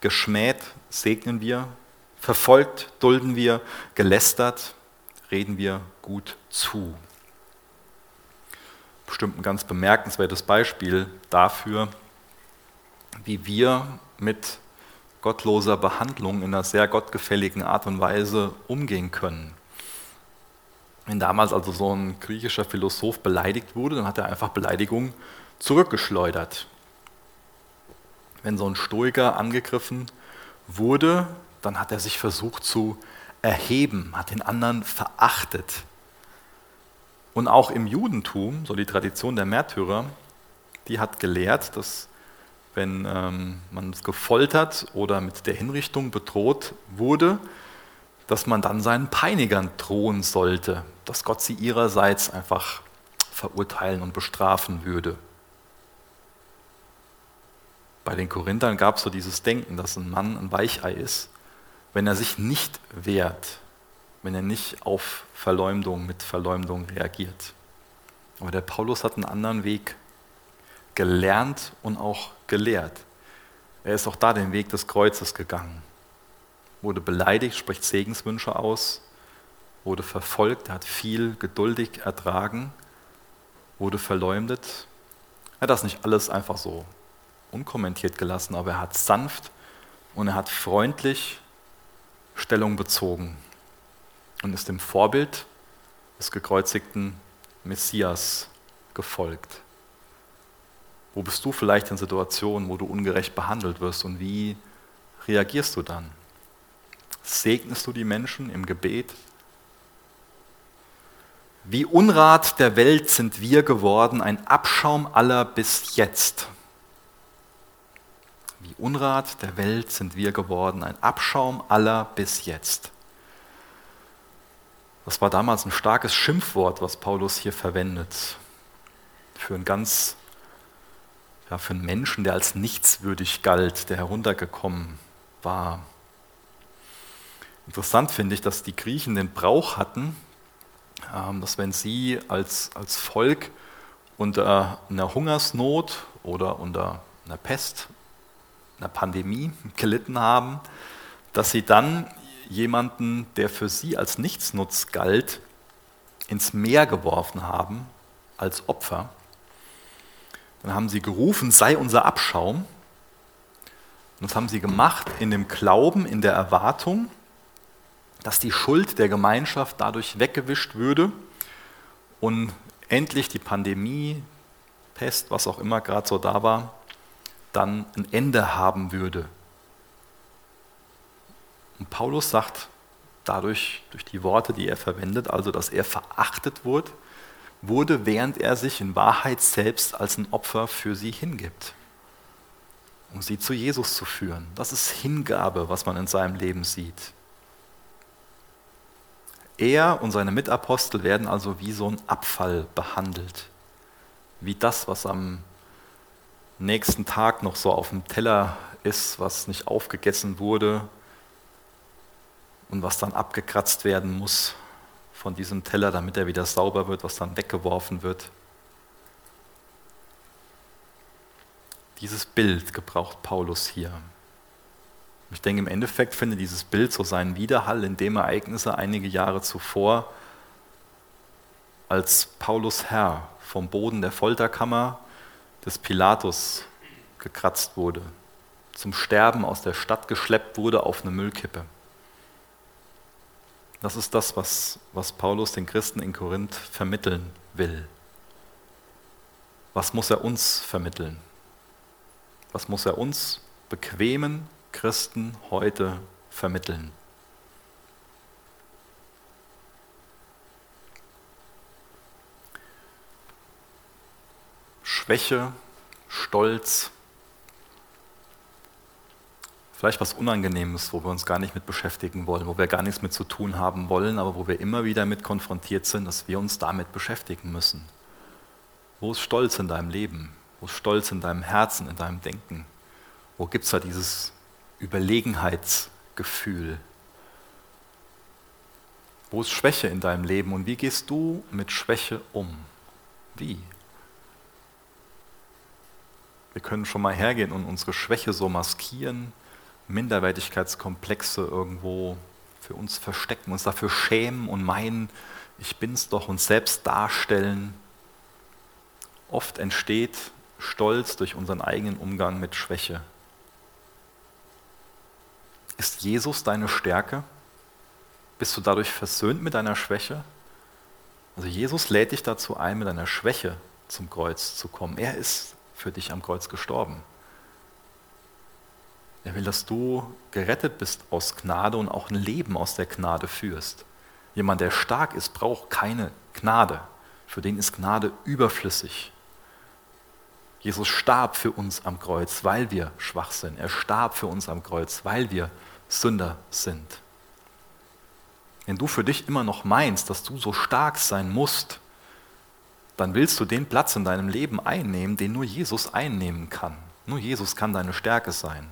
Geschmäht segnen wir, verfolgt dulden wir, gelästert reden wir gut zu. Bestimmt ein ganz bemerkenswertes Beispiel dafür, wie wir mit gottloser Behandlung in einer sehr gottgefälligen Art und Weise umgehen können. Wenn damals also so ein griechischer Philosoph beleidigt wurde, dann hat er einfach Beleidigung zurückgeschleudert wenn so ein Stoiker angegriffen wurde, dann hat er sich versucht zu erheben, hat den anderen verachtet. Und auch im Judentum, so die Tradition der Märtyrer, die hat gelehrt, dass wenn ähm, man gefoltert oder mit der Hinrichtung bedroht wurde, dass man dann seinen Peinigern drohen sollte, dass Gott sie ihrerseits einfach verurteilen und bestrafen würde. Bei den Korinthern gab es so dieses Denken, dass ein Mann ein Weichei ist, wenn er sich nicht wehrt, wenn er nicht auf Verleumdung mit Verleumdung reagiert. Aber der Paulus hat einen anderen Weg gelernt und auch gelehrt. Er ist auch da den Weg des Kreuzes gegangen. Wurde beleidigt, spricht Segenswünsche aus, wurde verfolgt, er hat viel geduldig ertragen, wurde verleumdet. Er hat das nicht alles einfach so unkommentiert gelassen, aber er hat sanft und er hat freundlich Stellung bezogen und ist dem Vorbild des gekreuzigten Messias gefolgt. Wo bist du vielleicht in Situationen, wo du ungerecht behandelt wirst und wie reagierst du dann? Segnest du die Menschen im Gebet? Wie Unrat der Welt sind wir geworden, ein Abschaum aller bis jetzt. Wie Unrat der Welt sind wir geworden, ein Abschaum aller bis jetzt. Das war damals ein starkes Schimpfwort, was Paulus hier verwendet. Für einen ganz, ja, für einen Menschen, der als nichtswürdig galt, der heruntergekommen war. Interessant finde ich, dass die Griechen den Brauch hatten, ähm, dass wenn sie als, als Volk unter einer Hungersnot oder unter einer Pest einer Pandemie gelitten haben, dass sie dann jemanden, der für sie als Nichtsnutz galt, ins Meer geworfen haben als Opfer. Dann haben sie gerufen, sei unser Abschaum. Und das haben sie gemacht in dem Glauben, in der Erwartung, dass die Schuld der Gemeinschaft dadurch weggewischt würde und endlich die Pandemie, Pest, was auch immer gerade so da war, dann ein Ende haben würde. Und Paulus sagt dadurch, durch die Worte, die er verwendet, also dass er verachtet wurde, wurde, während er sich in Wahrheit selbst als ein Opfer für sie hingibt, um sie zu Jesus zu führen. Das ist Hingabe, was man in seinem Leben sieht. Er und seine Mitapostel werden also wie so ein Abfall behandelt, wie das, was am nächsten Tag noch so auf dem Teller ist, was nicht aufgegessen wurde und was dann abgekratzt werden muss von diesem Teller, damit er wieder sauber wird, was dann weggeworfen wird. Dieses Bild gebraucht Paulus hier. Ich denke, im Endeffekt findet dieses Bild so seinen Widerhall in dem Ereignisse einige Jahre zuvor, als Paulus Herr vom Boden der Folterkammer des Pilatus gekratzt wurde, zum Sterben aus der Stadt geschleppt wurde auf eine Müllkippe. Das ist das, was, was Paulus den Christen in Korinth vermitteln will. Was muss er uns vermitteln? Was muss er uns bequemen Christen heute vermitteln? Schwäche, Stolz, vielleicht was Unangenehmes, wo wir uns gar nicht mit beschäftigen wollen, wo wir gar nichts mit zu tun haben wollen, aber wo wir immer wieder mit konfrontiert sind, dass wir uns damit beschäftigen müssen. Wo ist Stolz in deinem Leben? Wo ist Stolz in deinem Herzen, in deinem Denken? Wo gibt es da dieses Überlegenheitsgefühl? Wo ist Schwäche in deinem Leben und wie gehst du mit Schwäche um? Wie? Wir können schon mal hergehen und unsere Schwäche so maskieren, Minderwertigkeitskomplexe irgendwo für uns verstecken, uns dafür schämen und meinen, ich bin's doch, uns selbst darstellen. Oft entsteht Stolz durch unseren eigenen Umgang mit Schwäche. Ist Jesus deine Stärke? Bist du dadurch versöhnt mit deiner Schwäche? Also Jesus lädt dich dazu ein, mit deiner Schwäche zum Kreuz zu kommen. Er ist für dich am Kreuz gestorben. Er will, dass du gerettet bist aus Gnade und auch ein Leben aus der Gnade führst. Jemand, der stark ist, braucht keine Gnade. Für den ist Gnade überflüssig. Jesus starb für uns am Kreuz, weil wir schwach sind. Er starb für uns am Kreuz, weil wir Sünder sind. Wenn du für dich immer noch meinst, dass du so stark sein musst, dann willst du den Platz in deinem Leben einnehmen, den nur Jesus einnehmen kann. Nur Jesus kann deine Stärke sein.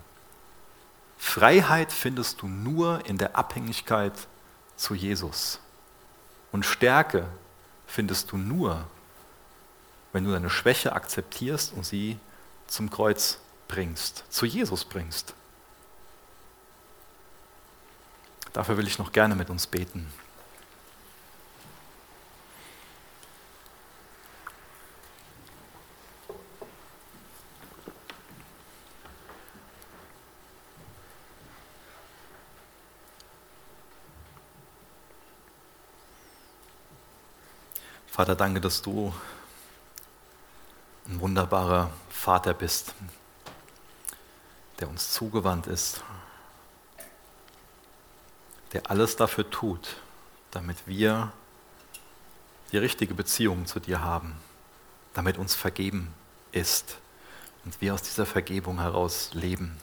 Freiheit findest du nur in der Abhängigkeit zu Jesus. Und Stärke findest du nur, wenn du deine Schwäche akzeptierst und sie zum Kreuz bringst, zu Jesus bringst. Dafür will ich noch gerne mit uns beten. Vater, danke, dass du ein wunderbarer Vater bist, der uns zugewandt ist, der alles dafür tut, damit wir die richtige Beziehung zu dir haben, damit uns vergeben ist und wir aus dieser Vergebung heraus leben.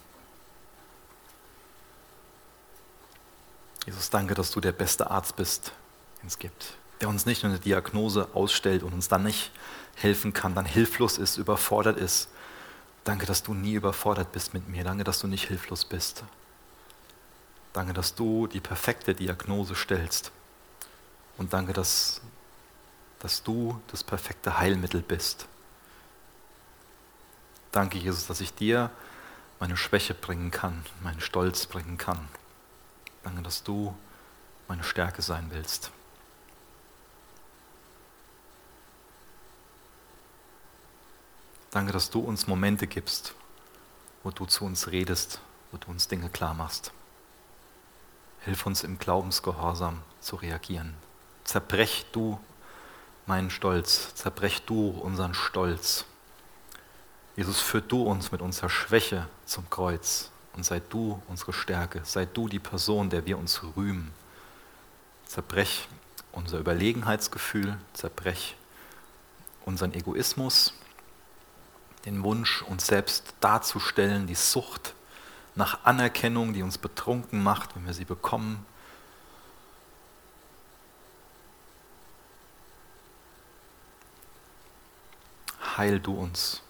Jesus, danke, dass du der beste Arzt bist, den es gibt der uns nicht nur eine Diagnose ausstellt und uns dann nicht helfen kann, dann hilflos ist, überfordert ist. Danke, dass du nie überfordert bist mit mir. Danke, dass du nicht hilflos bist. Danke, dass du die perfekte Diagnose stellst. Und danke, dass, dass du das perfekte Heilmittel bist. Danke, Jesus, dass ich dir meine Schwäche bringen kann, meinen Stolz bringen kann. Danke, dass du meine Stärke sein willst. Danke, dass du uns Momente gibst, wo du zu uns redest, wo du uns Dinge klar machst. Hilf uns im Glaubensgehorsam zu reagieren. Zerbrech du meinen Stolz, zerbrech du unseren Stolz. Jesus, führ du uns mit unserer Schwäche zum Kreuz und sei du unsere Stärke, sei du die Person, der wir uns rühmen. Zerbrech unser Überlegenheitsgefühl, zerbrech unseren Egoismus, den Wunsch, uns selbst darzustellen, die Sucht nach Anerkennung, die uns betrunken macht, wenn wir sie bekommen. Heil du uns.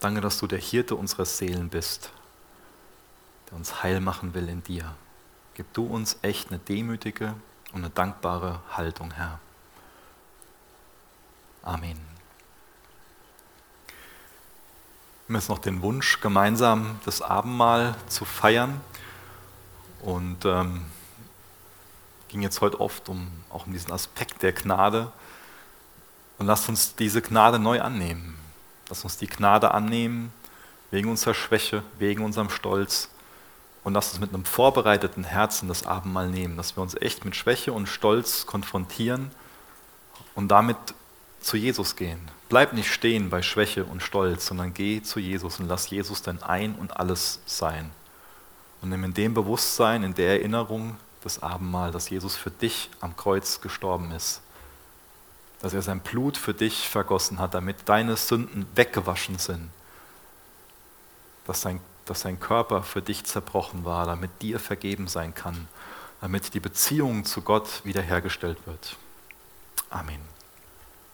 Danke, dass du der Hirte unserer Seelen bist, der uns heil machen will in dir. Gib du uns echt eine demütige und eine dankbare Haltung, Herr. Amen. Haben jetzt noch den Wunsch, gemeinsam das Abendmahl zu feiern. Und ähm, ging jetzt heute oft um, auch um diesen Aspekt der Gnade. Und lasst uns diese Gnade neu annehmen. Lasst uns die Gnade annehmen, wegen unserer Schwäche, wegen unserem Stolz. Und lasst uns mit einem vorbereiteten Herzen das Abendmahl nehmen, dass wir uns echt mit Schwäche und Stolz konfrontieren und damit zu Jesus gehen. Bleib nicht stehen bei Schwäche und Stolz, sondern geh zu Jesus und lass Jesus dein Ein und alles sein. Und nimm in dem Bewusstsein, in der Erinnerung das Abendmahl, dass Jesus für dich am Kreuz gestorben ist. Dass er sein Blut für dich vergossen hat, damit deine Sünden weggewaschen sind. Dass sein, dass sein Körper für dich zerbrochen war, damit dir vergeben sein kann. Damit die Beziehung zu Gott wiederhergestellt wird. Amen.